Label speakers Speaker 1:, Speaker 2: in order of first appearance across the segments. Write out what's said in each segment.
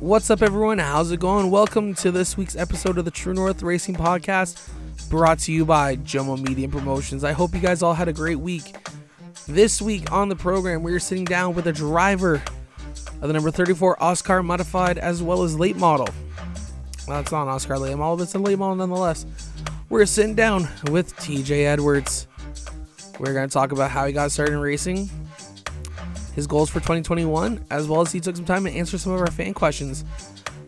Speaker 1: What's up, everyone? How's it going? Welcome to this week's episode of the True North Racing Podcast, brought to you by Jomo Media and Promotions. I hope you guys all had a great week. This week on the program, we are sitting down with a driver of the number 34 OSCAAR Modified as well as late model. Well, it's not an OSCAAR late model, but it's a late model nonetheless. We're sitting down with TJ Edwards. We're going to talk about how he got started in racing, his goals for 2021, as well as he took some time to answer some of our fan questions.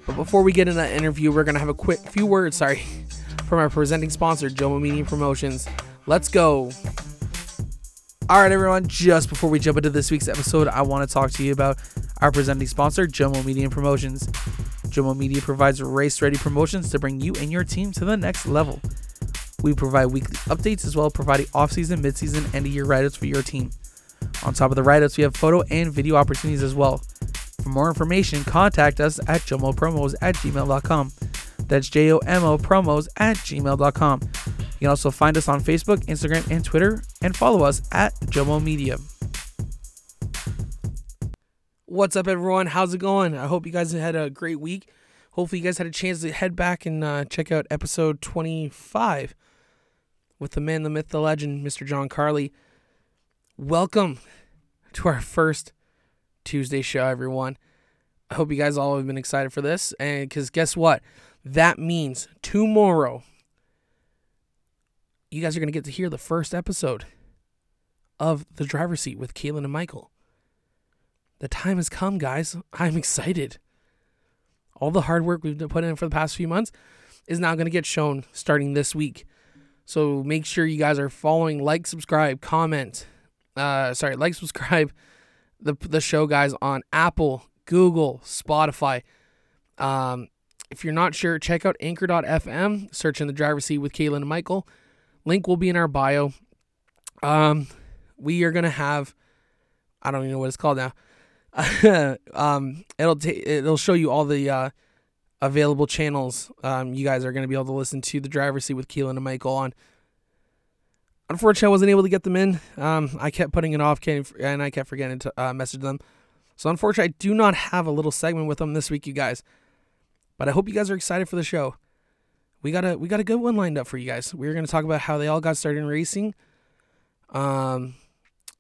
Speaker 1: But before we get into that interview, we're going to have a quick few words, sorry, from our presenting sponsor, Jomo Media Promotions. Let's go. All right, everyone, just before we jump into this week's episode, I want to talk to you about our presenting sponsor, Jomo Media Promotions. Jomo Media provides race ready promotions to bring you and your team to the next level. We provide weekly updates as well providing off season, mid season, and a year write ups for your team. On top of the write ups, we have photo and video opportunities as well. For more information, contact us at jomopromos at gmail.com. That's J O M O promos at gmail.com. You can also find us on Facebook, Instagram, and Twitter, and follow us at Jomo Media. What's up, everyone? How's it going? I hope you guys had a great week. Hopefully, you guys had a chance to head back and uh, check out episode 25 with the man, the myth, the legend, Mr. John Carly. Welcome to our first Tuesday show, everyone. I hope you guys all have been excited for this. And because guess what? That means tomorrow, you guys are going to get to hear the first episode of The Driver's Seat with Kaylin and Michael. The time has come, guys. I'm excited. All the hard work we've putting in for the past few months is now going to get shown starting this week. So make sure you guys are following, like, subscribe, comment, uh, sorry, like, subscribe the the show, guys, on Apple, Google, Spotify. Um, if you're not sure, check out Anchor.fm. Search in the driver's seat with Kaylin and Michael. Link will be in our bio. Um, we are gonna have, I don't even know what it's called now. um, it'll ta- it'll show you all the uh, available channels. Um, you guys are gonna be able to listen to the driver's seat with Keelan and Michael on unfortunately, I wasn't able to get them in. Um, I kept putting it off, and I kept forgetting to uh, message them. So unfortunately, I do not have a little segment with them this week, you guys. But I hope you guys are excited for the show. We got a we got a good one lined up for you guys. We're gonna talk about how they all got started in racing. Um,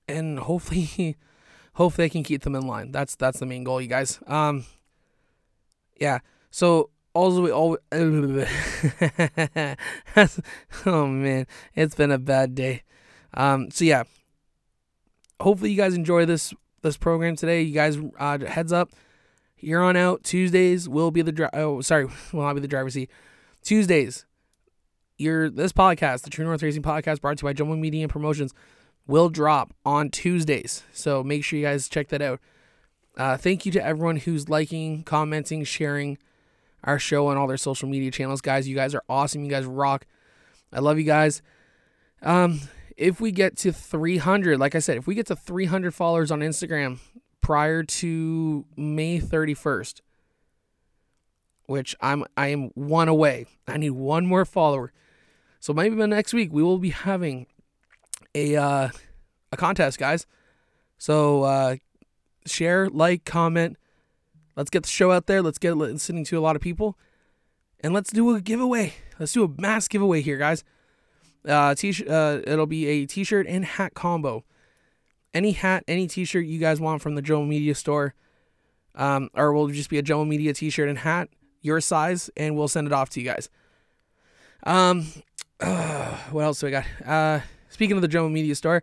Speaker 1: and hopefully, hopefully I can keep them in line. That's that's the main goal, you guys. Um, yeah. So the way all oh man it's been a bad day. Um so yeah. Hopefully you guys enjoy this this program today. You guys uh heads up. Here on out. Tuesdays will be the dri- oh sorry will not be the driver's seat. Tuesdays your this podcast the true north racing podcast brought to you by Jomo media and promotions will drop on tuesdays. So make sure you guys check that out. Uh thank you to everyone who's liking commenting sharing our show on all their social media channels. Guys, you guys are awesome. You guys rock. I love you guys. Um, if we get to 300, like I said, if we get to 300 followers on Instagram prior to May 31st, which I'm I am one away. I need one more follower. So maybe by next week we will be having a uh, a contest, guys. So uh, share, like, comment, Let's get the show out there. Let's get it listening to a lot of people. And let's do a giveaway. Let's do a mass giveaway here, guys. Uh, t- uh, it'll be a t-shirt and hat combo. Any hat, any t-shirt you guys want from the Jomo Media store, um, or will just be a Jomo Media t-shirt and hat, your size, and we'll send it off to you guys. Um, uh, what else do I got? Uh, speaking of the Jomo Media store,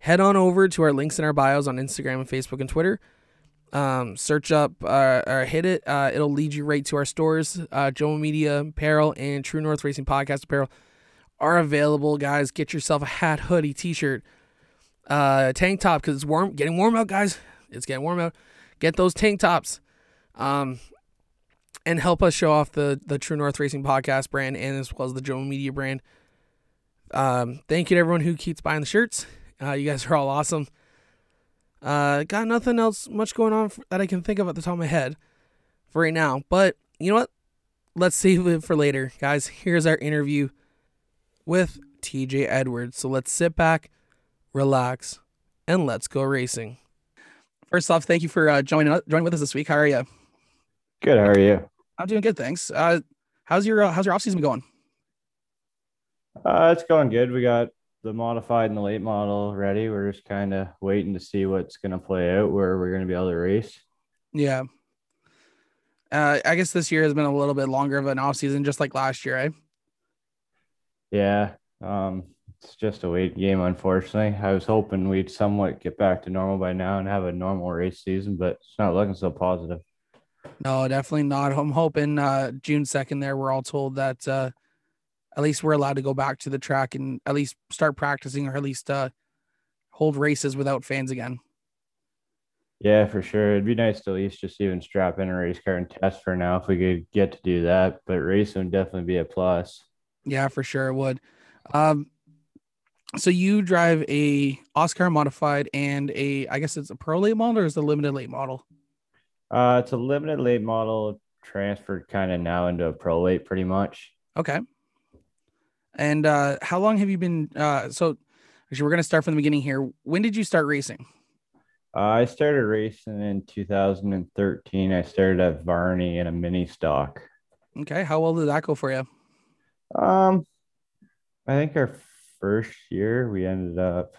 Speaker 1: head on over to our links in our bios on Instagram and Facebook and Twitter um, search up uh, or hit it. Uh, it'll lead you right to our stores. Uh, Jomo Media Apparel and True North Racing Podcast Apparel are available, guys. Get yourself a hat, hoodie, t-shirt, uh, tank top because it's warm, getting warm out, guys. It's getting warm out. Get those tank tops, um, and help us show off the the True North Racing Podcast brand and as well as the Jomo Media brand. Um, thank you to everyone who keeps buying the shirts. Uh, you guys are all awesome. Uh, got nothing else much going on that I can think of at the top of my head for right now. But you know what? Let's save it for later, guys. Here's our interview with TJ Edwards. So let's sit back, relax, and let's go racing. First off, thank you for uh, joining joining with us this week. How are you?
Speaker 2: Good. How are you?
Speaker 1: I'm doing good, thanks. Uh, how's your uh, how's your off season going?
Speaker 2: Uh, it's going good. We got the modified and the late model ready. We're just kind of waiting to see what's going to play out, where we're going to be able to race.
Speaker 1: Yeah. Uh, I guess this year has been a little bit longer of an off season, just like last year, eh?
Speaker 2: Yeah. Um, it's just a wait game, unfortunately. I was hoping we'd somewhat get back to normal by now and have a normal race season, but it's not looking so positive.
Speaker 1: No, definitely not. I'm hoping uh, June 2nd there, we're all told that uh, at least we're allowed to go back to the track and at least start practicing or at least uh, hold races without fans again.
Speaker 2: Yeah, for sure. It'd be nice to at least just even strap in a race car and test for now if we could get to do that. But racing would definitely be a plus.
Speaker 1: Yeah, for sure it would. Um, so you drive a OSCAAR modified and a, I guess it's a pro late model or is it a limited late model?
Speaker 2: Uh, it's a limited late model transferred kind of now into a pro late pretty much.
Speaker 1: Okay. And uh, how long have you been? Uh, so actually, we're going to start from the beginning here. When did you start racing?
Speaker 2: Uh, I started racing in 2013. I started at Varney in a mini stock.
Speaker 1: Okay. How well did that go for you?
Speaker 2: Um, I think our first year we ended up,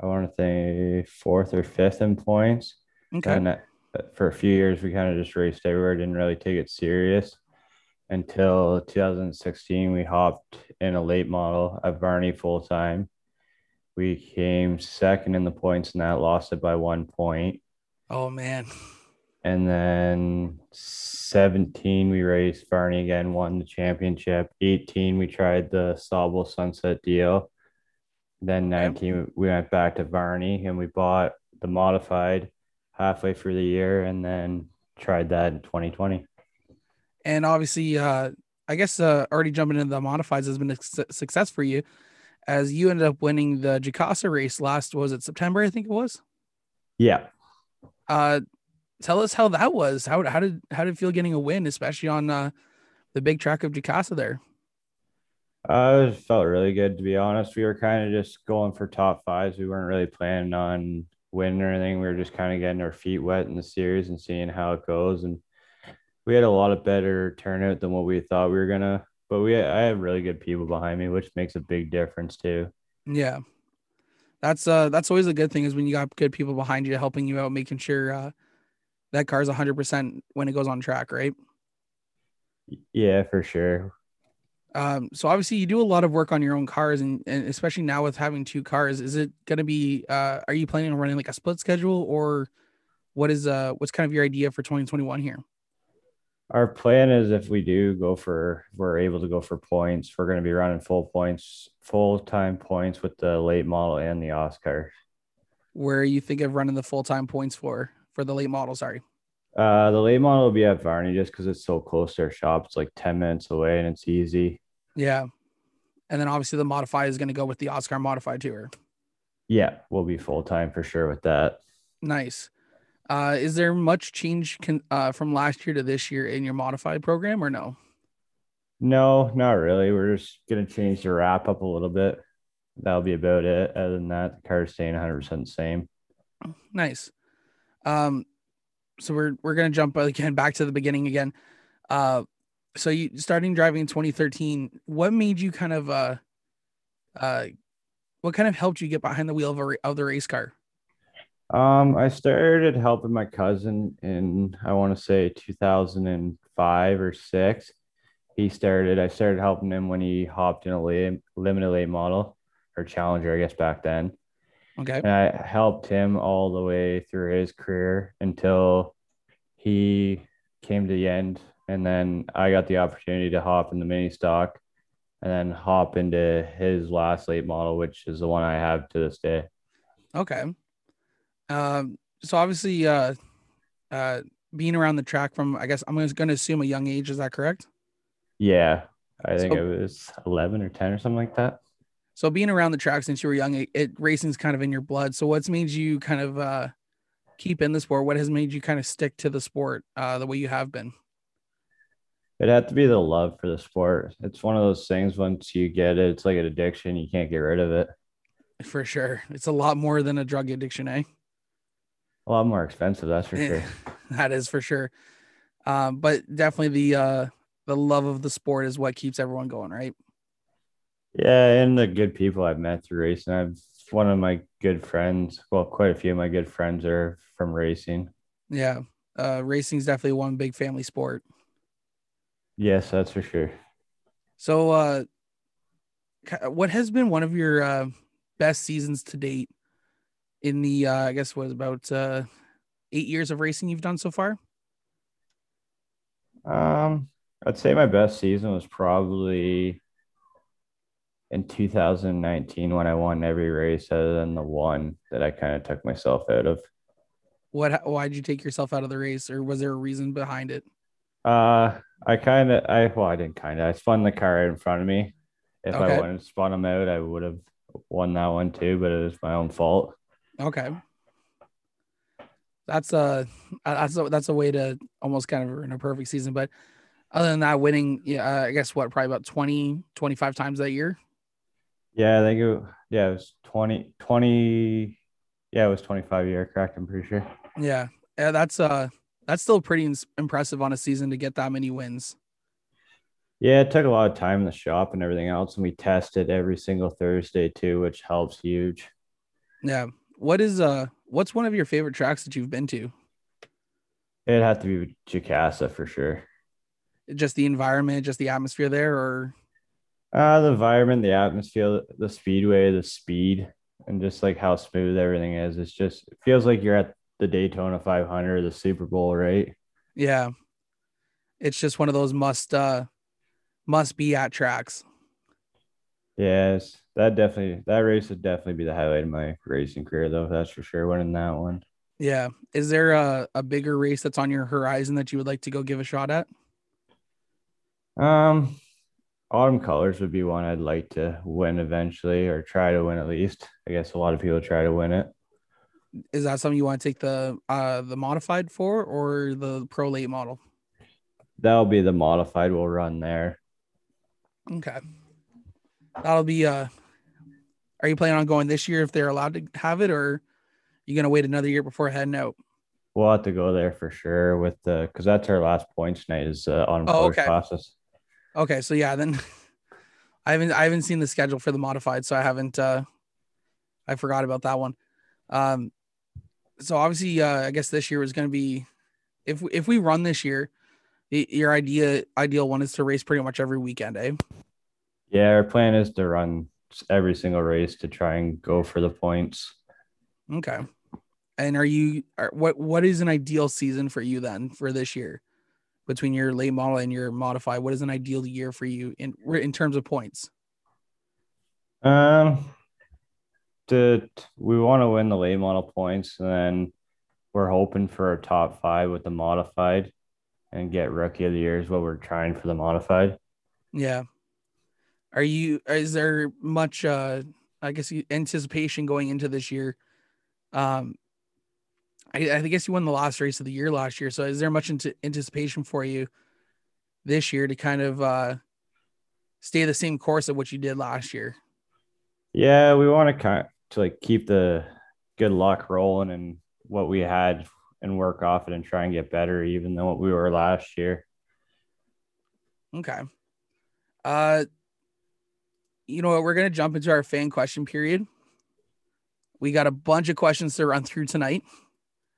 Speaker 2: I want to say fourth or fifth in points.
Speaker 1: Okay.
Speaker 2: And for a few years, we kind of just raced everywhere, didn't really take it serious until 2016. We hopped in a late model at Varney full time. We came second in the points and that lost it by one point.
Speaker 1: Oh, man.
Speaker 2: And then 17, we raced Varney again, won the championship. 18, we tried the Sauble Sunset deal. Then 19, we went back to Varney and we bought the modified halfway through the year and then tried that in 2020.
Speaker 1: And obviously, uh, I guess uh, already jumping into the modifieds has been a su- success for you as you ended up winning the Jukasa race last, was it September? I think it was.
Speaker 2: Yeah.
Speaker 1: Uh, tell us how that was. How, how did, how did it feel getting a win, especially on uh, the big track of Jukasa there?
Speaker 2: Uh, it felt really good to be honest. We were kind of just going for top fives. We weren't really planning on winning or anything. We were just kind of getting our feet wet in the series and seeing how it goes. And we had a lot of better turnout than what we thought we were gonna. But we I have really good people behind me, which makes a big difference too.
Speaker 1: Yeah, that's uh that's always a good thing is when you got good people behind you helping you out, making sure uh, that car's hundred percent when it goes on track, right?
Speaker 2: Yeah, for sure.
Speaker 1: Um, so obviously you do a lot of work on your own cars and, and especially now with having two cars, is it going to be, uh, are you planning on running like a split schedule or what is, uh, what's kind of your idea for 2021 here?
Speaker 2: Our plan is if we do go for, we're able to go for points, we're going to be running full points, full time points with the late model and the OSCAAR.
Speaker 1: Where you think of running the full time points for, for the late model? Sorry.
Speaker 2: Uh, the late model will be at Varney just because it's so close to our shop. It's like 10 minutes away and it's easy.
Speaker 1: Yeah. And then obviously the modify is going to go with the OSCAAR modified tour.
Speaker 2: Yeah, we'll be full time for sure with that.
Speaker 1: Nice. Uh, is there much change can, uh, from last year to this year in your modified program or no?
Speaker 2: No, not really. We're just gonna change the wrap up a little bit. That'll be about it. Other than that, the car's staying 100 percent the same.
Speaker 1: Nice. Um, so we're we're gonna jump again back to the beginning again. Uh, so you starting driving in 2013. What made you kind of uh, uh, what kind of helped you get behind the wheel of, a, of the race car?
Speaker 2: Um, I started helping my cousin in I want to say 2005 or six. He started. I started helping him when he hopped in a limited late model or Challenger, I guess back then.
Speaker 1: Okay.
Speaker 2: And I helped him all the way through his career until he came to the end. And then I got the opportunity to hop in the mini stock and then hop into his last late model, which is the one I have to this day.
Speaker 1: Okay. Um, so obviously, uh, uh, being around the track from, I guess I'm going to assume a young age. Is that correct?
Speaker 2: Yeah. I think
Speaker 1: So-
Speaker 2: it was 11 or 10 or something like that.
Speaker 1: So being around the track since you were young, it, it racing's kind of in your blood. So what's made you kind of uh, keep in the sport? What has made you kind of stick to the sport uh, the way you have been?
Speaker 2: It had to be the love for the sport. It's one of those things once you get it, it's like an addiction. You can't get rid of it.
Speaker 1: For sure, it's a lot more than a drug addiction, eh?
Speaker 2: A lot more expensive, that's for sure.
Speaker 1: that is for sure. Um, but definitely the uh, the love of the sport is what keeps everyone going, right?
Speaker 2: Yeah, and the good people I've met through racing. I've one of my good friends. Well, quite a few of my good friends are from racing.
Speaker 1: Yeah, uh, racing is definitely one big family sport.
Speaker 2: Yes, that's for sure.
Speaker 1: So, uh, what has been one of your uh, best seasons to date in the, uh, I guess, was about uh, eight years of racing you've done so far?
Speaker 2: Um, I'd say my best season was probably in 2019 when I won every race other than the one that I kind of took myself out of.
Speaker 1: What? Why did you take yourself out of the race, or was there a reason behind it?
Speaker 2: Uh, I kind of, I well, I didn't kind of. I spun the car right in front of me. If okay. I wouldn't spun him out, I would have won that one too. But it was my own fault.
Speaker 1: Okay. That's a that's a that's a way to almost kind of in a perfect season. But other than that, winning, yeah, I guess what probably about 20, 25 times that year.
Speaker 2: Yeah, I think it, yeah, it was 20, 20, yeah, it was 25 year, correct? I'm pretty sure.
Speaker 1: Yeah. Yeah, that's uh that's still pretty impressive on a season to get that many wins.
Speaker 2: Yeah, it took a lot of time in the shop and everything else, and we tested every single Thursday too, which helps huge.
Speaker 1: Yeah. What is uh what's one of your favorite tracks that you've been to?
Speaker 2: It'd have to be Jukasa for sure.
Speaker 1: Just the environment, just the atmosphere there, or
Speaker 2: uh, the environment, the atmosphere, the speedway, the speed, and just like how smooth everything is. It's just it feels like you're at the Daytona 500, the Super Bowl, right?
Speaker 1: Yeah, it's just one of those must uh must be at tracks.
Speaker 2: Yes, that definitely that race would definitely be the highlight of my racing career, though. That's for sure. Winning that one.
Speaker 1: Yeah. Is there a, a bigger race that's on your horizon that you would like to go give a shot at?
Speaker 2: Um, Autumn Colors would be one I'd like to win eventually or try to win at least. I guess a lot of people try to win it.
Speaker 1: Is that something you want to take the uh the modified for or the pro late model?
Speaker 2: That'll be the modified we'll run there.
Speaker 1: Okay. That'll be uh are you planning on going this year if they're allowed to have it or are you gonna wait another year before heading out?
Speaker 2: We'll have to go there for sure with the because that's our last points night is uh, on
Speaker 1: oh, okay. classes. Okay, so yeah, then I haven't I haven't seen the schedule for the modified, so I haven't uh I forgot about that one. Um so obviously uh I guess this year was going to be if if we run this year, your idea ideal one is to race pretty much every weekend, eh?
Speaker 2: Yeah, our plan is to run every single race to try and go for the points.
Speaker 1: Okay. And are you are, what what is an ideal season for you then for this year? between your late model and your modified? What is an ideal year for you in in terms of points?
Speaker 2: Um, to we want to win the late model points, and then we're hoping for a top five with the modified, and get rookie of the year is what we're trying for the modified.
Speaker 1: Yeah. Are you? Is there much? uh I guess anticipation going into this year. Um, I, I guess you won the last race of the year last year. So is there much into anticipation for you this year to kind of uh, stay the same course of what you did last year?
Speaker 2: Yeah, we want to kind of, to like keep the good luck rolling and what we had and work off it and try and get better even than what we were last year.
Speaker 1: Okay. Uh you know what, we're gonna jump into our fan question period. We got a bunch of questions to run through tonight.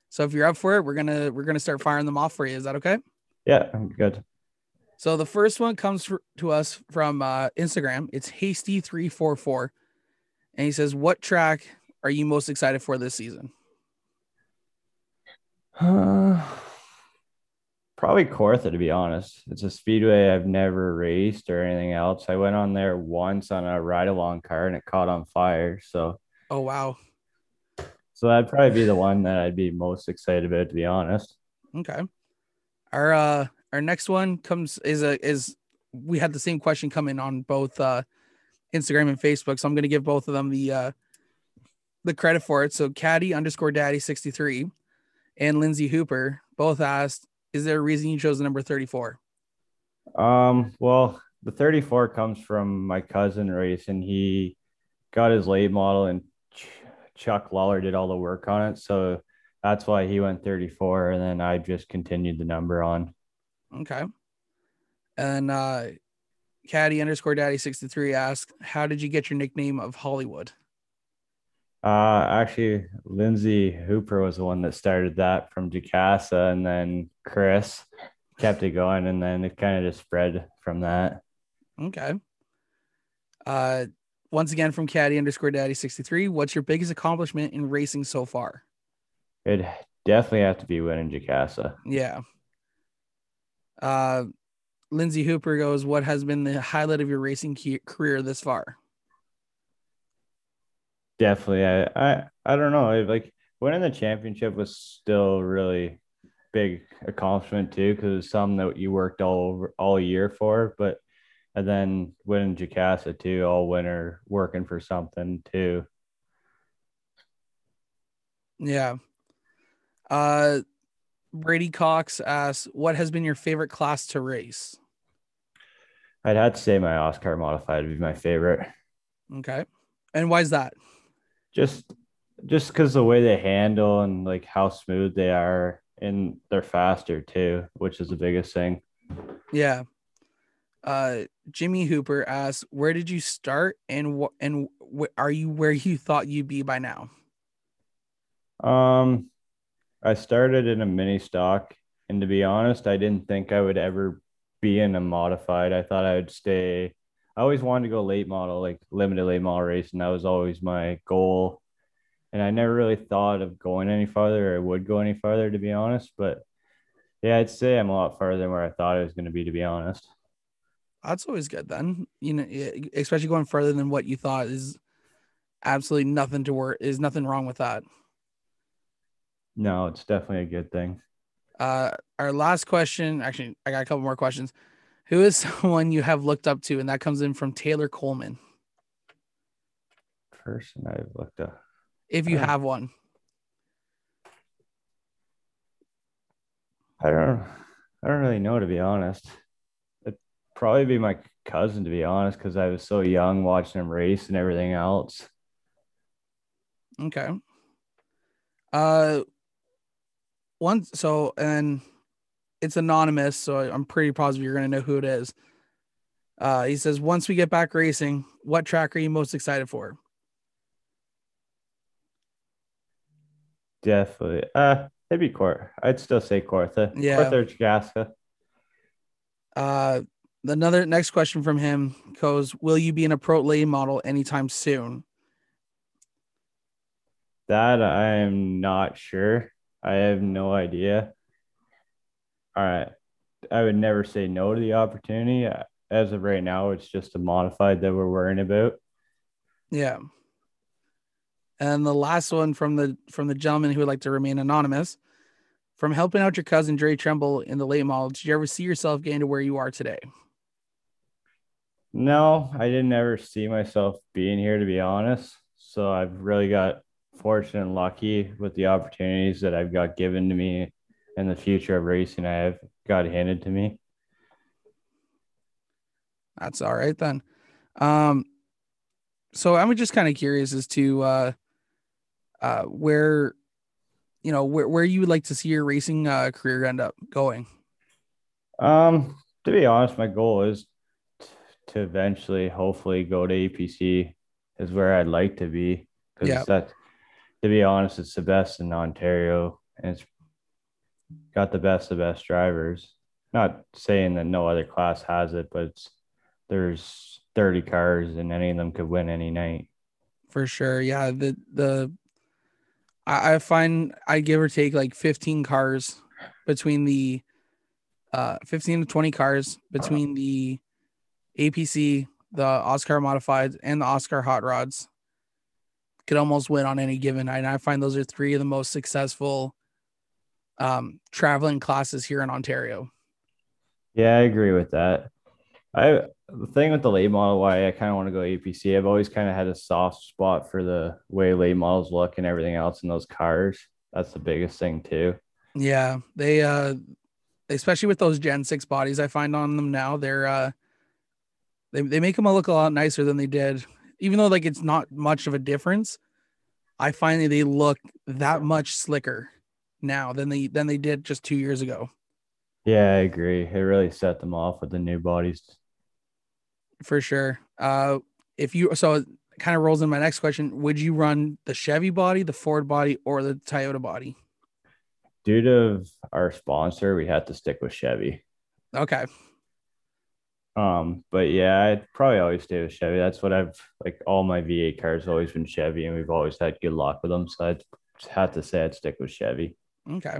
Speaker 1: So if you're up for it, we're gonna we're gonna start firing them off for you. Is that okay?
Speaker 2: Yeah, I'm good.
Speaker 1: So the first one comes for, to us from uh, Instagram. It's hasty three four four, and he says, "What track are you most excited for this season?"
Speaker 2: Uh, probably Kawartha, to be honest. It's a speedway I've never raced or anything else. I went on there once on a ride along car and it caught on fire. So,
Speaker 1: oh wow,
Speaker 2: so that'd probably be the one that I'd be most excited about, to be honest.
Speaker 1: Okay. Our uh our next one comes is a is we had the same question come in on both uh Instagram and Facebook. So I'm gonna give both of them the uh the credit for it. So Caddy underscore daddy 63 and Lindsay Hooper both asked, is there a reason you chose the number 34?
Speaker 2: Um, well, the 34 comes from my cousin race, and He got his late model in Chuck Lawler did all the work on it. So that's why he went 34. And then I just continued the number on.
Speaker 1: Okay. And uh caddy underscore daddy 63 asks, How did you get your nickname of Hollywood?
Speaker 2: Uh, actually, Lindsay Hooper was the one that started that from Jukasa, and then Chris kept it going, and then it kind of just spread from that.
Speaker 1: Okay. Uh, once again from caddy underscore daddy 63, what's your biggest accomplishment in racing so far?
Speaker 2: It'd definitely have to be winning Jukasa.
Speaker 1: Yeah. Uh, Lindsay Hooper goes, What has been the highlight of your racing career this far?
Speaker 2: Definitely. I, I, I don't know. Like winning the championship was still really big accomplishment too, because it's something that you worked all over all year for. But and then winning Jukasa too, all winter working for something too.
Speaker 1: Yeah. Uh Brady Cox asks, "What has been your favorite class to race?"
Speaker 2: I'd have to say my OSCAAR modified would be my favorite.
Speaker 1: Okay, and why is that?
Speaker 2: Just, just because the way they handle and like how smooth they are, and they're faster too, which is the biggest thing.
Speaker 1: Yeah. Uh, Jimmy Hooper asks, "Where did you start, and what and wh- are you where you thought you'd be by now?"
Speaker 2: Um, I started in a mini stock, and to be honest, I didn't think I would ever be in a modified. I thought I would stay. I always wanted to go late model, like limited late model race, and that was always my goal. And I never really thought of going any farther or would go any farther, to be honest. But yeah, I'd say I'm a lot farther than where I thought I was going to be, to be honest.
Speaker 1: That's always good then. You know, especially going further than what you thought is absolutely nothing to work is nothing wrong with that.
Speaker 2: No, it's definitely a good thing.
Speaker 1: Uh, our last question, actually, I got a couple more questions. Who is someone you have looked up to? And that comes in from Taylor Coleman.
Speaker 2: Person I've looked up.
Speaker 1: If you have one.
Speaker 2: I don't I don't really know to be honest. It'd probably be my cousin to be honest, because I was so young watching him race and everything else.
Speaker 1: Okay. Uh one so and it's anonymous, so I'm pretty positive you're gonna know who it is. Uh, he says, once we get back racing, what track are you most excited for?
Speaker 2: Definitely. Uh, it'd be Court. I'd still say Kawartha.
Speaker 1: Yeah.
Speaker 2: Kawartha or Chaska.
Speaker 1: Uh, another next question from him goes, will you be in a pro late model anytime soon?
Speaker 2: That I'm not sure. I have no idea. All right. I would never say no to the opportunity. As of right now, it's just a modified that we're worrying about.
Speaker 1: Yeah. And the last one from the from the gentleman who would like to remain anonymous. From helping out your cousin Dre Tremble in the late model, did you ever see yourself getting to where you are today?
Speaker 2: No, I didn't ever see myself being here to be honest. So I've really got fortunate and lucky with the opportunities that I've got given to me and the future of racing I have got handed to me.
Speaker 1: That's all right then. Um, so I'm just kind of curious as to uh, uh, where, you know, where where you would like to see your racing uh, career end up going.
Speaker 2: Um, to be honest, my goal is t- to eventually, hopefully, go to APC. Is where I'd like to be because
Speaker 1: Yeah.
Speaker 2: that, to be honest, it's the best in Ontario, and it's got the best of best drivers. Not saying that no other class has it, but there's 30 cars and any of them could win any night.
Speaker 1: For sure. Yeah. The the I, find I give or take like 15 cars between the uh 15 to 20 cars between the APC, the OSCAAR modifieds, and the OSCAAR hot rods could almost win on any given night. And I find those are three of the most successful um traveling classes here in Ontario.
Speaker 2: Yeah, I agree with that. I the thing with the late model why I kind of want to go APC. I've always kind of had a soft spot for the way late models look and everything else in those cars. That's the biggest thing too.
Speaker 1: Yeah, they uh especially with those Gen 6 bodies I find on them now, they're uh they they make them look a lot nicer than they did. Even though like it's not much of a difference, I find that they look that much slicker now than they than they did just 2 years ago.
Speaker 2: Yeah, I agree. It really set them off with the new bodies.
Speaker 1: For sure. Uh, if you so it kind of rolls in my next question, would you run the Chevy body, the Ford body, or the Toyota body?
Speaker 2: Due to our sponsor, we had to stick with Chevy.
Speaker 1: Okay.
Speaker 2: Um, but yeah, I'd probably always stay with Chevy. That's what I've like all my V8 cars always been Chevy, and we've always had good luck with them. So I'd have to say I'd stick with Chevy.
Speaker 1: Okay.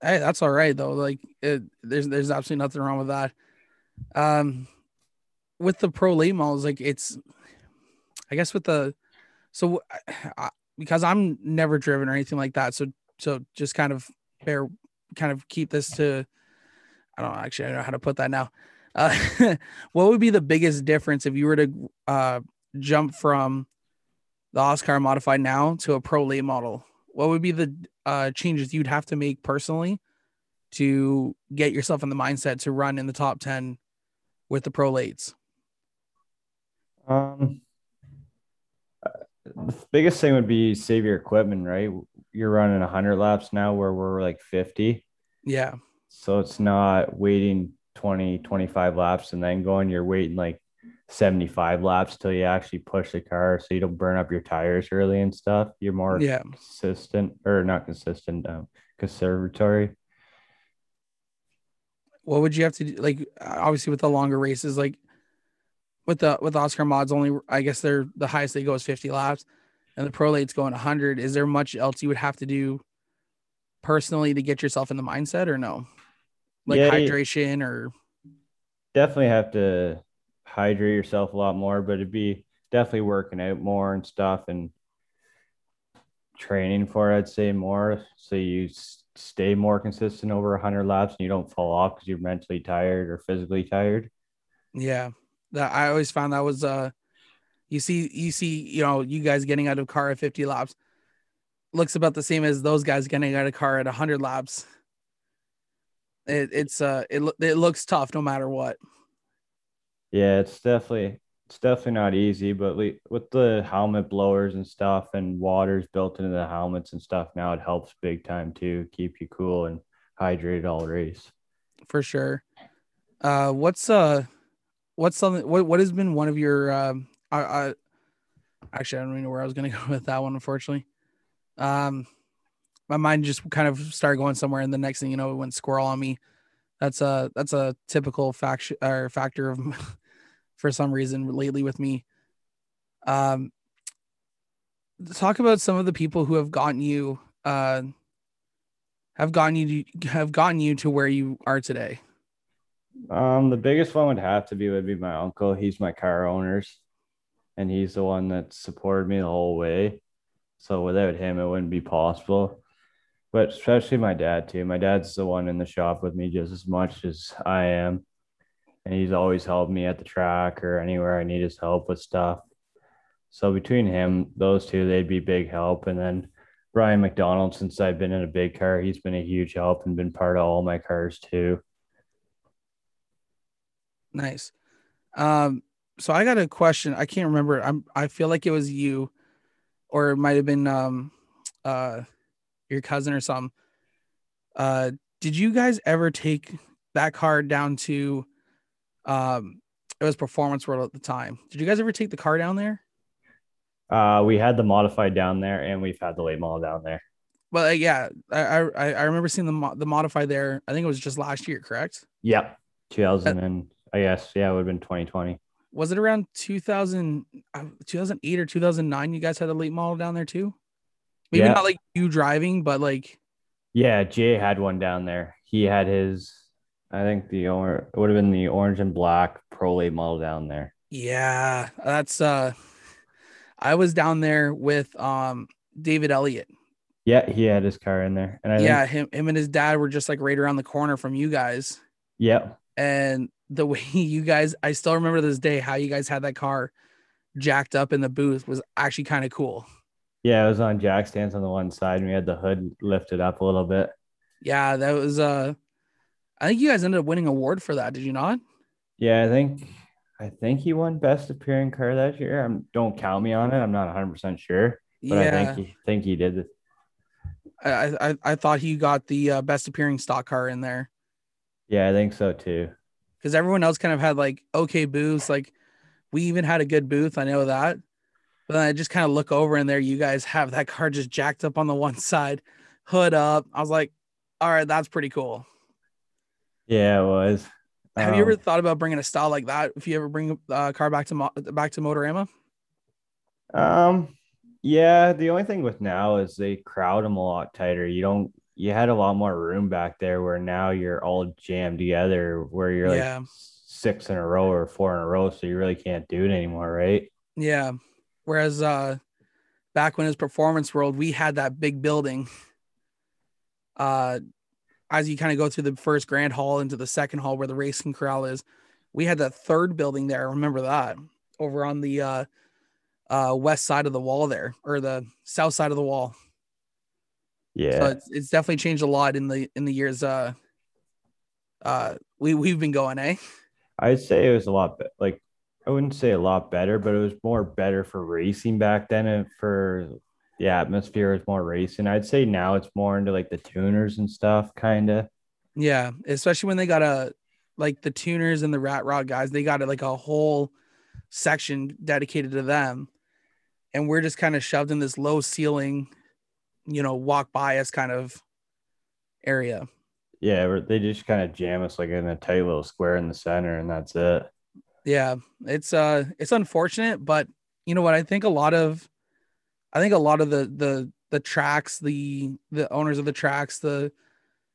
Speaker 1: Hey, that's all right though. Like, it, there's there's absolutely nothing wrong with that. Um, with the pro late models, like it's, I guess with the, so I, because I'm never driven or anything like that, so so just kind of bear, kind of keep this to, I don't actually I don't know how to put that now. Uh, what would be the biggest difference if you were to uh jump from the OSCAAR modified now to a pro late model? What would be the uh, changes you'd have to make personally to get yourself in the mindset to run in the top 10 with the pro lates?
Speaker 2: Um, the biggest thing would be save your equipment, right? You're running 100 laps now where we're like 50.
Speaker 1: Yeah.
Speaker 2: So it's not waiting 20, 25 laps and then going, you're waiting like 75 laps till you actually push the car so you don't burn up your tires early and stuff. You're more
Speaker 1: Yeah.
Speaker 2: consistent or not consistent, um, conservatory.
Speaker 1: What would you have to do? Like, obviously, with the longer races, like with the with OSCAAR mods, only I guess they're the highest they go is 50 laps, and the pro lates going 100. Is there much else you would have to do personally to get yourself in the mindset, or no? Like
Speaker 2: Yeah,
Speaker 1: hydration or
Speaker 2: definitely have to hydrate yourself a lot more, but it'd be definitely working out more and stuff and training for I'd say more. So you stay more consistent over 100 laps and you don't fall off because you're mentally tired or physically tired.
Speaker 1: Yeah. That I always found that was uh you see you see, you know, you guys getting out of car at 50 laps looks about the same as those guys getting out of car at 100 laps. It, it's uh it, it looks tough no matter what.
Speaker 2: Yeah, it's definitely it's definitely not easy, but le- with the helmet blowers and stuff and waters built into the helmets and stuff now it helps big time too, keep you cool and hydrated all race.
Speaker 1: For sure. Uh what's uh what's something what what has been one of your um I, I actually I don't even know where I was gonna go with that one, unfortunately. Um my mind just kind of started going somewhere and the next thing you know it went squirrel on me. That's a that's a typical faction or factor of for some reason lately with me. Um talk about some of the people who have gotten you uh have gotten you to, have gotten you to where you are today.
Speaker 2: Um, the biggest one would have to be would be my uncle. He's my car owners, and he's the one that supported me the whole way. So without him, it wouldn't be possible. But especially my dad too. My dad's the one in the shop with me just as much as I am, and he's always helped me at the track or anywhere I need his help with stuff. So between him, those two, they'd be big help. And then Brian McDonald, since I've been in a big car, he's been a huge help and been part of all my cars too.
Speaker 1: Nice. Um, so I got a question. I can't remember. I'm I feel like it was you, or it might have been um uh your cousin or something. Uh did you guys ever take that car down to um it was performance world at the time. Did you guys ever take the car down there?
Speaker 2: Uh, we had the modified down there, and we've had the late model down there.
Speaker 1: Well, uh, yeah, I, I I remember seeing the mo- the modify there. I think it was just last year, correct?
Speaker 2: Yep, two thousand and I guess yeah, it would have been twenty twenty.
Speaker 1: Was it around 2000, uh, 2008 or 2009? You guys had a late model down there too? Maybe
Speaker 2: Yeah.
Speaker 1: not like you driving, but like,
Speaker 2: Yeah, Jay had one down there. He had his, I think the or it would have been the orange and black pro late model down there.
Speaker 1: yeah, that's, uh, I was down there with, um, David Elliott.
Speaker 2: Yeah, he had his car in there, and I
Speaker 1: yeah.
Speaker 2: think,
Speaker 1: Him, him and his dad were just like right around the corner from you guys.
Speaker 2: yep,
Speaker 1: And the way you guys, I still remember this day how you guys had that car jacked up in the booth was actually kind of cool.
Speaker 2: yeah, it was on jack stands on the one side, and we had the hood lifted up a little bit.
Speaker 1: Yeah, that was, uh, I think you guys ended up winning an award for that. Did you not?
Speaker 2: Yeah, I think I think he won best appearing car that year. I'm, don't count me on it. I'm not 100 percent sure, but I think he think he did.
Speaker 1: I, I I thought he got the uh, best appearing stock car in there.
Speaker 2: Yeah, I think so too.
Speaker 1: Because everyone else kind of had like okay booths. Like we even had a good booth. I know that. But then I just kind of look over and there you guys have that car just jacked up on the one side, hood up. I was like, all right, that's pretty cool.
Speaker 2: Yeah, it was.
Speaker 1: Have um, you ever thought about bringing a style like that? If you ever bring a uh, car back to back to Motorama?
Speaker 2: Um, yeah. The only thing with now is they crowd them a lot tighter. You don't. You had a lot more room back there, where now you're all jammed together, where you're like yeah. six in a row or four in a row, so you really can't do it anymore, right?
Speaker 1: Yeah. Whereas uh, back when it was Performance World, we had that big building. Uh, as you kind of go through the first grand hall into the second hall where the racing corral is, we had that third building there. Remember that over on the uh, uh, west side of the wall there, or the south side of the wall.
Speaker 2: Yeah,
Speaker 1: so it's, it's definitely changed a lot in the in the years. Uh, uh, we we've been going, eh?
Speaker 2: I'd say it was a lot like I wouldn't say a lot better, but it was more better for racing back then and for the atmosphere is more racing. I'd say now it's more into like the tuners and stuff, kind of.
Speaker 1: Yeah, especially when they got a like the tuners and the rat rod guys, they got like a whole section dedicated to them. And we're just kind of shoved in this low ceiling, you know, walk by us kind of area.
Speaker 2: Yeah, they just kind of jam us like in a tight little square in the center, and that's it.
Speaker 1: Yeah, it's uh it's unfortunate, but you know what? I think a lot of I think a lot of the the the tracks, the the owners of the tracks, the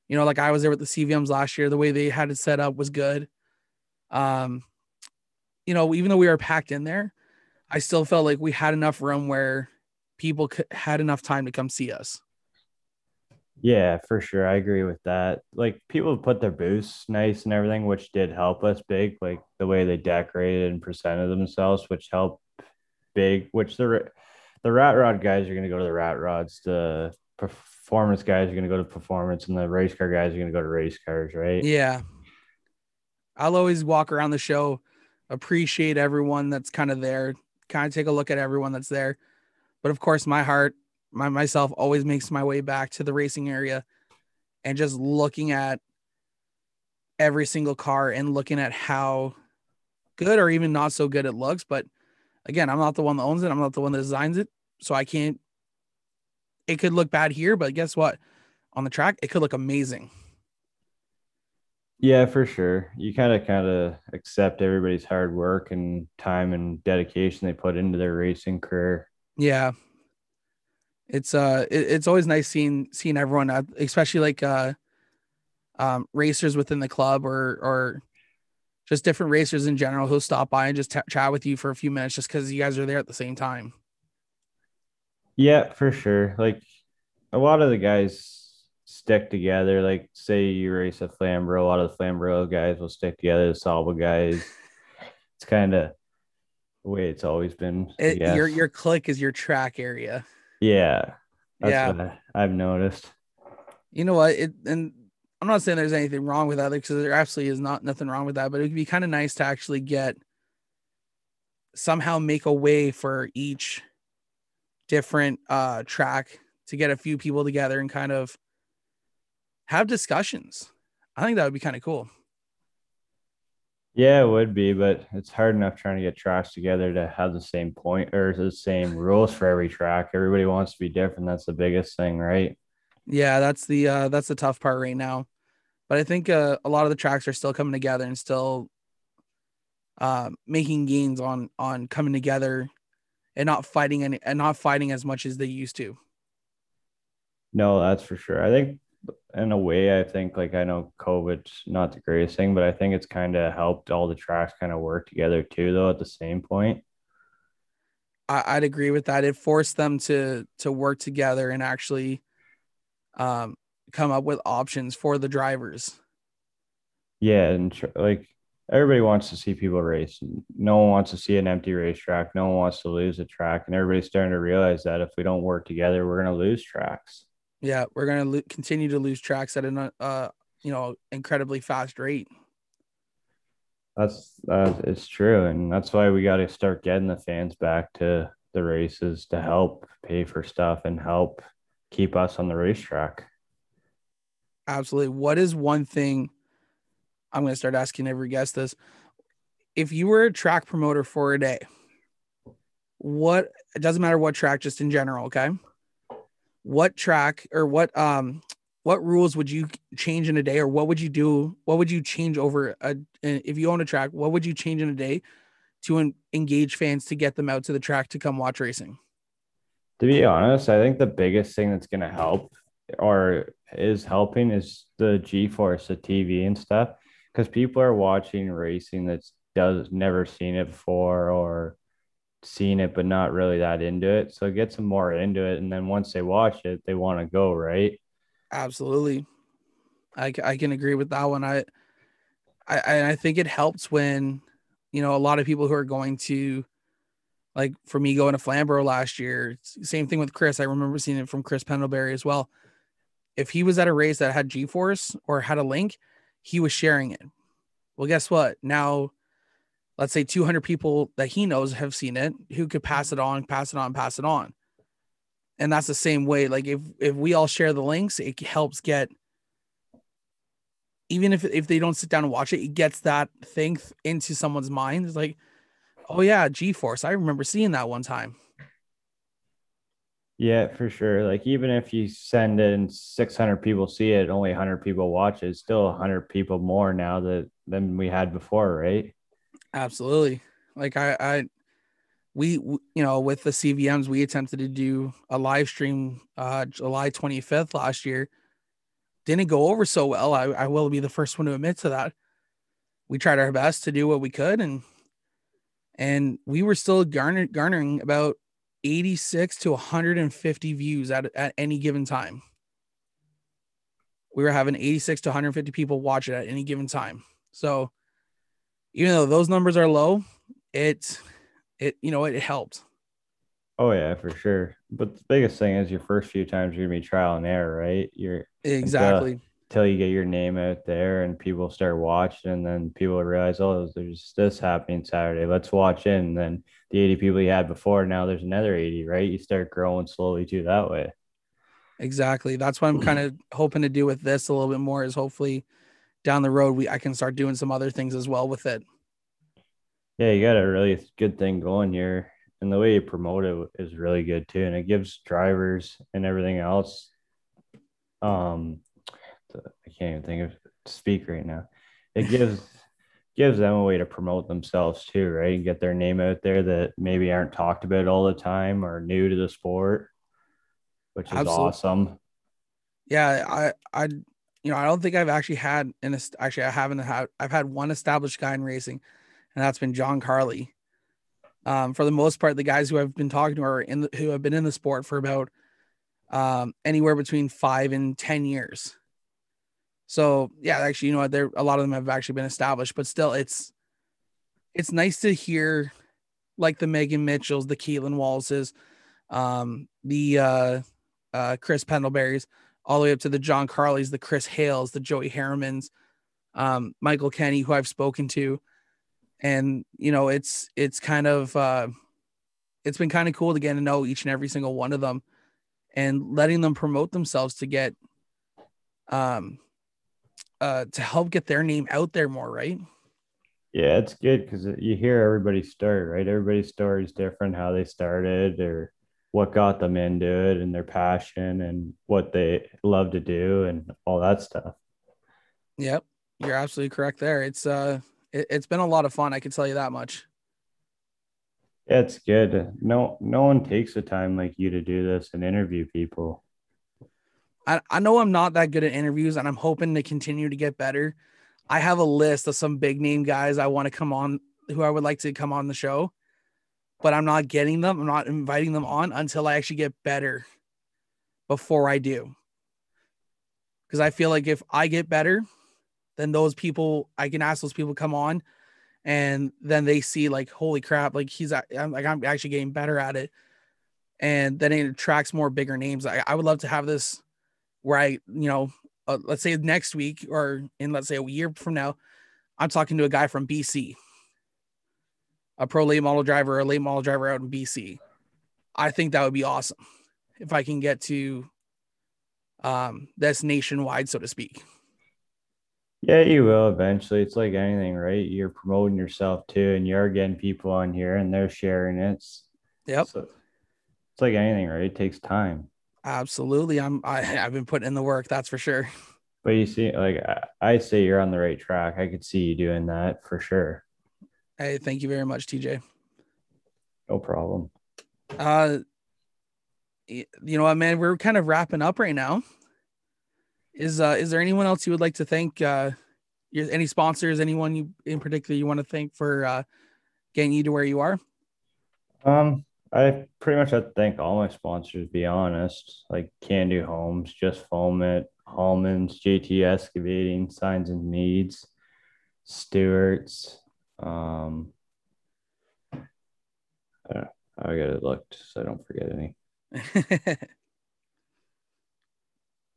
Speaker 1: you know, like I was there with the CVMs last year, the way they had it set up was good. Um, you know, even though we were packed in there, I still felt like we had enough room where people could, had enough time to come see us.
Speaker 2: Yeah, for sure. I agree with that. Like people put their booths nice and everything, which did help us big. Like the way they decorated and presented themselves, which helped big. Which the the rat rod guys are going to go to the rat rods. The performance guys are going to go to performance, and the race car guys are going to go to race cars, right?
Speaker 1: Yeah. I'll always walk around the show, appreciate everyone that's kind of there, kind of take a look at everyone that's there. But of course, my heart my myself always makes my way back to the racing area and just looking at every single car and looking at how good or even not so good it looks. But again, I'm not the one that owns it. I'm not the one that designs it. So I can't it could look bad here, but guess what? On the track, it could look amazing.
Speaker 2: Yeah, for sure. You kind of kind of accept everybody's hard work and time and dedication they put into their racing career.
Speaker 1: Yeah, it's uh it, it's always nice seeing seeing everyone uh, especially like uh um racers within the club or or just different racers in general who'll stop by and just t- chat with you for a few minutes just because you guys are there at the same time
Speaker 2: yeah for sure like a lot of the guys stick together like say you race a flamborough a lot of the flamborough guys will stick together the Sauble guys it's kind of the way it's always been
Speaker 1: it, your your clique is your track area
Speaker 2: yeah. yeah. I, have noticed.
Speaker 1: You know what? It and I'm not saying there's anything wrong with that because there absolutely is not nothing wrong with that, but it would be kind of nice to actually get somehow make a way for each different uh track to get a few people together and kind of have discussions. I think that would be kind of cool.
Speaker 2: Yeah, it would be, but it's hard enough trying to get tracks together to have the same point or the same rules for every track. Everybody wants to be different. That's the biggest thing, right?
Speaker 1: Yeah, that's the uh that's the tough part right now. But I think uh, a lot of the tracks are still coming together and still uh making gains on on coming together and not fighting any and not fighting as much as they used to.
Speaker 2: No, that's for sure. I think in a way, I think like I know COVID's not the greatest thing, but I think it's kind of helped all the tracks kind of work together too, though, at the same point.
Speaker 1: I, would agree with that. It forced them to to work together and actually um, come up with options for the drivers.
Speaker 2: Yeah, and tr- like everybody wants to see people race. No one wants to see an empty racetrack. No one wants to lose a track, and everybody's starting to realize that if we don't work together, we're going to lose tracks.
Speaker 1: Yeah, we're gonna lo- continue to lose tracks at an uh you know incredibly fast rate.
Speaker 2: That's uh, it's true, and that's why we got to start getting the fans back to the races to help pay for stuff and help keep us on the racetrack.
Speaker 1: Absolutely. What is one thing I'm going to start asking every guest this. If you were a track promoter for a day, what it doesn't matter what track, just in general, okay? What track or what um what rules would you change in a day or what would you do what would you change over a if you own a track what would you change in a day to engage fans to get them out to the track to come watch racing
Speaker 2: to be honest i think the biggest thing that's going to help or is helping is the g-force the tv and stuff because people are watching racing that's does never seen it before or seen it but not really that into it. So it gets them more into it and then once they watch it they want to go right?
Speaker 1: Absolutely. I, I can agree with that one. I, I i think it helps when you know a lot of people who are going to like for me going to Flamborough last year same thing with chris i remember seeing it from chris pendlebury as well. If he was at a race that had g-force or had a link he was sharing it. Well guess what? Now let's say 200 people that he knows have seen it who could pass it on pass it on pass it on. And that's the same way like if if we all share the links it helps get even if if they don't sit down and watch it it gets that thing into someone's mind. It's like oh yeah g-force i remember seeing that one time
Speaker 2: yeah for sure like even if you send in 600 people see it only 100 people watch it still 100 people more now that than we had before right
Speaker 1: Absolutely. Like I, I, we, you know, with the CVMs, we attempted to do a live stream uh, July 25th last year. Didn't go over so well. I, I will be the first one to admit to that. We tried our best to do what we could, and and we were still garner, garnering about 86 to 150 views at, at any given time. We were having 86 to 150 people watch it at any given time. So even though those numbers are low, it it you know it, it helped.
Speaker 2: Oh yeah, for sure. But the biggest thing is your first few times you're gonna be trial and error, right? You're uh,
Speaker 1: exactly
Speaker 2: until, until you get your name out there and people start watching, and then people realize, oh, there's this happening Saturday. Let's watch in. And then the 80 people you had before, now there's another 80, right? You start growing slowly too that way.
Speaker 1: Exactly. That's what I'm kind of hoping to do with this a little bit more is hopefully down the road we I can start doing some other things as well with it.
Speaker 2: Yeah, you got a really good thing going here. And the way you promote it is really good too. And it gives drivers and everything else. Um I can't even think of speak right now. It gives gives them a way to promote themselves too, right? And get their name out there that maybe aren't talked about all the time or new to the sport, which is Absolutely. awesome.
Speaker 1: Yeah, I I you know, I don't think I've actually had an actually I haven't had I've had one established guy in racing, and that's been John Carly. Um, for the most part, the guys who I've been talking to are in the, who have been in the sport for about um, anywhere between five and ten years. So yeah, actually, you know what? There a lot of them have actually been established, but still, it's it's nice to hear like the Megan Mitchells, the Keelan Wallaces, um, the uh, uh, Chris Pendleberries all the way up to the John Carlys, the Chris Hales, the Joey Harrimans, um, Michael Kenny, who I've spoken to. And, you know, it's, it's kind of, uh, it's been kind of cool to get to know each and every single one of them and letting them promote themselves to get, um, uh, to help get their name out there more, right?
Speaker 2: Yeah, it's good because you hear everybody's story, right? Everybody's story is different, how they started or what got them into it and their passion and what they love to do and all that stuff.
Speaker 1: Yep, you're absolutely correct there. It's uh it, has been a lot of fun, I can tell you that much.
Speaker 2: Yeah, it's good. No no one takes the time like you to do this and interview people.
Speaker 1: I, I know I'm not that good at interviews and I'm hoping to continue to get better. I have a list of some big name guys I want to come on who I would like to come on the show but I'm not getting them. I'm not inviting them on until I actually get better before I do. Because I feel like if I get better, then those people, I can ask those people come on and then they see like, holy crap, like he's I'm like, I'm actually getting better at it. And then it attracts more bigger names. I, I would love to have this where I, you know, uh, let's say next week or in let's say a year from now, I'm talking to a guy from BC a pro late model driver or a late model driver out in BC. I think that would be awesome if I can get to um, that's nationwide, so to speak.
Speaker 2: Yeah, you will eventually. It's like anything, right? You're promoting yourself too, and you're getting people on here and they're sharing it.
Speaker 1: Yep.
Speaker 2: so it's like anything, right? It takes time.
Speaker 1: Absolutely. I'm I, I've been putting in the work, that's for sure.
Speaker 2: But you see, like I, I'd say you're on the right track. I could see you doing that for sure.
Speaker 1: Hey, thank you very much, TJ.
Speaker 2: No problem.
Speaker 1: Uh you know what, man, we're kind of wrapping up right now. Is uh is there anyone else you would like to thank uh your, any sponsors, anyone you in particular you want to thank for uh getting you to where you are?
Speaker 2: Um, I pretty much have to thank all my sponsors, to be honest, like Can Do Homes, Just Foam It, Hallman's, JT Excavating, Signs and Needs, Stewart's. Um, I, I gotta look so I don't forget any.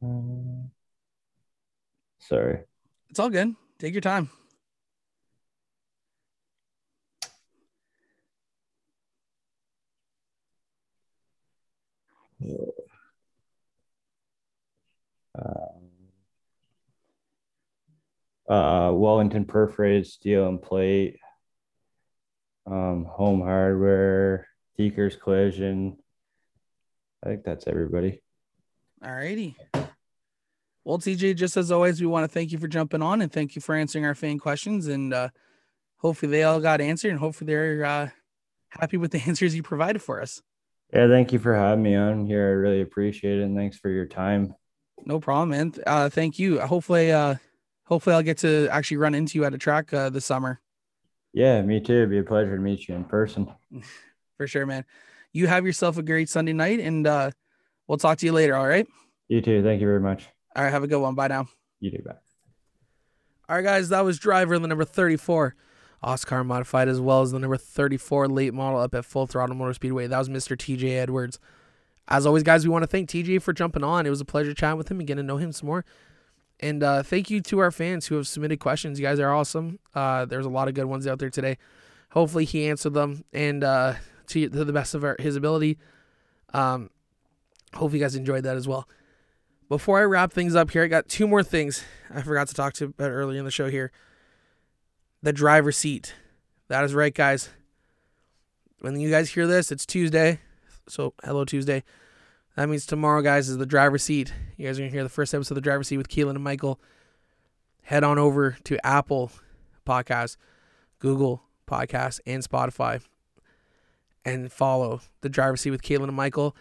Speaker 2: Um, sorry.
Speaker 1: it's all good. Take your time.
Speaker 2: Um, uh, Wellington Perforated Steel and Plate, um, Home Hardware, Deekers Collision. I think that's everybody.
Speaker 1: All righty. Well, TJ, just as always, we want to thank you for jumping on and thank you for answering our fan questions. And uh, hopefully they all got answered and hopefully they're uh, happy with the answers you provided for us.
Speaker 2: Yeah, thank you for having me on here. I really appreciate it. And thanks for your time.
Speaker 1: No problem, man. Uh, thank you. Hopefully, uh, hopefully I'll get to actually run into you at a track uh, this summer
Speaker 2: Yeah, me too. It'd be a pleasure to meet you in person.
Speaker 1: for sure, man. You have yourself a great Sunday night and uh, we'll talk to you later. All right.
Speaker 2: You too. Thank you very much.
Speaker 1: All right. Have a good one. Bye now.
Speaker 2: You do back.
Speaker 1: All right, guys, that was driver the number 34, OSCAAR modified, as well as the number 34 late model up at Full Throttle Motor Speedway. That was Mr. TJ Edwards. As always, guys, we want to thank TJ for jumping on. It was a pleasure chatting with him and getting to know him some more. And uh, thank you to our fans who have submitted questions. You guys are awesome. Uh, there's a lot of good ones out there today. Hopefully, he answered them and uh, to, to the best of our, his ability. Um, hope you guys enjoyed that as well. Before I wrap things up here, I got two more things I forgot to talk to about earlier in the show here. The driver's seat. That is right, guys. When you guys hear this, it's Tuesday. So, hello, Tuesday. That means tomorrow, guys, is the driver's seat. You guys are going to hear the first episode of the driver's seat with Keelan and Michael. Head on over to Apple Podcasts, Google Podcasts, and Spotify and follow the driver's seat with Keelan and Michael.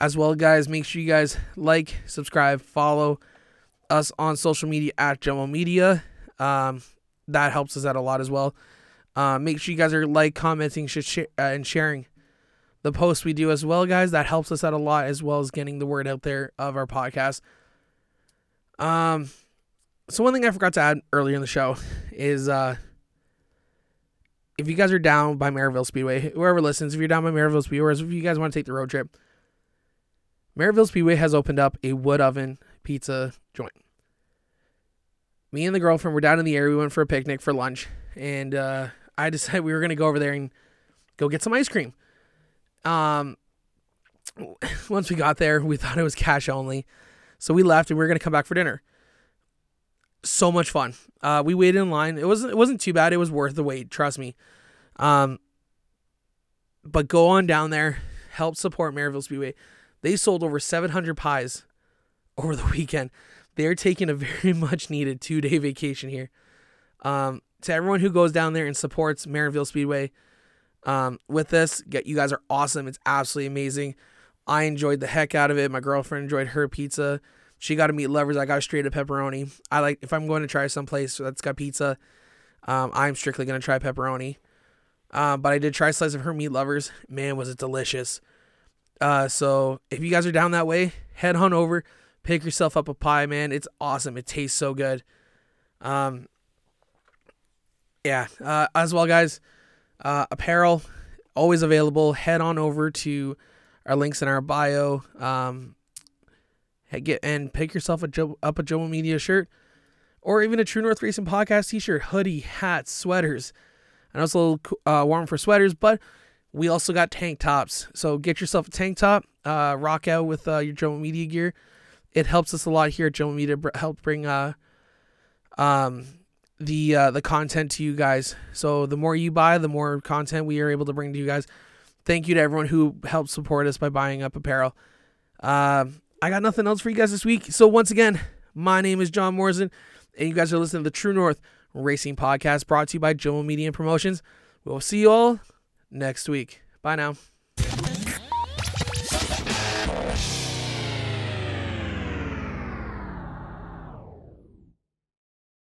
Speaker 1: As well, guys, make sure you guys like, subscribe, follow us on social media at Jomo Media. Um, that helps us out a lot as well. Uh, make sure you guys are like, commenting, sh- uh, and sharing the posts we do as well, guys. That helps us out a lot as well as getting the word out there of our podcast. Um, so one thing I forgot to add earlier in the show is uh, if you guys are down by Merrittville Speedway, whoever listens, if you're down by Merrittville Speedway, or if you guys want to take the road trip, Merrittville Speedway has opened up a wood oven pizza joint. Me and the girlfriend were down in the area. We went for a picnic for lunch, and uh, I decided we were going to go over there and go get some ice cream. Um, once we got there, we thought it was cash only, so we left and we were going to come back for dinner. So much fun. Uh, we waited in line. It wasn't it wasn't too bad. It was worth the wait. Trust me. Um, but go on down there, help support Merrittville Speedway. They sold over 700 pies over the weekend. They're taking a very much needed two day vacation here. Um, to everyone who goes down there and supports Merrittville Speedway um, with this, you guys are awesome. It's absolutely amazing. I enjoyed the heck out of it. My girlfriend enjoyed her pizza. She got a meat lovers. I got straight up pepperoni. I like if I'm going to try someplace that's got pizza, um, I'm strictly gonna try pepperoni. Uh, but I did try slice of her meat lovers. Man, was it delicious. Uh, so if you guys are down that way, head on over, pick yourself up a pie, man. It's awesome. It tastes so good. Um, yeah. Uh, as well, guys, uh, apparel always available. Head on over to our links in our bio. Um, get and pick yourself a Joe, up a Jomo Media shirt, or even a True North Racing Podcast T-shirt, hoodie, hats, sweaters. I know it's a little uh, warm for sweaters, but we also got tank tops. So get yourself a tank top, uh, rock out with uh, your Jomo Media gear. It helps us a lot here at Jomo Media. Br- help bring uh, um, the uh, the content to you guys. So the more you buy, the more content we are able to bring to you guys. Thank you to everyone who helped support us by buying up apparel. Um, I got nothing else for you guys this week. So once again, my name is John Morrison, and you guys are listening to the True North Racing Podcast brought to you by Jomo Media Promotions. We'll see you all next week. Bye now.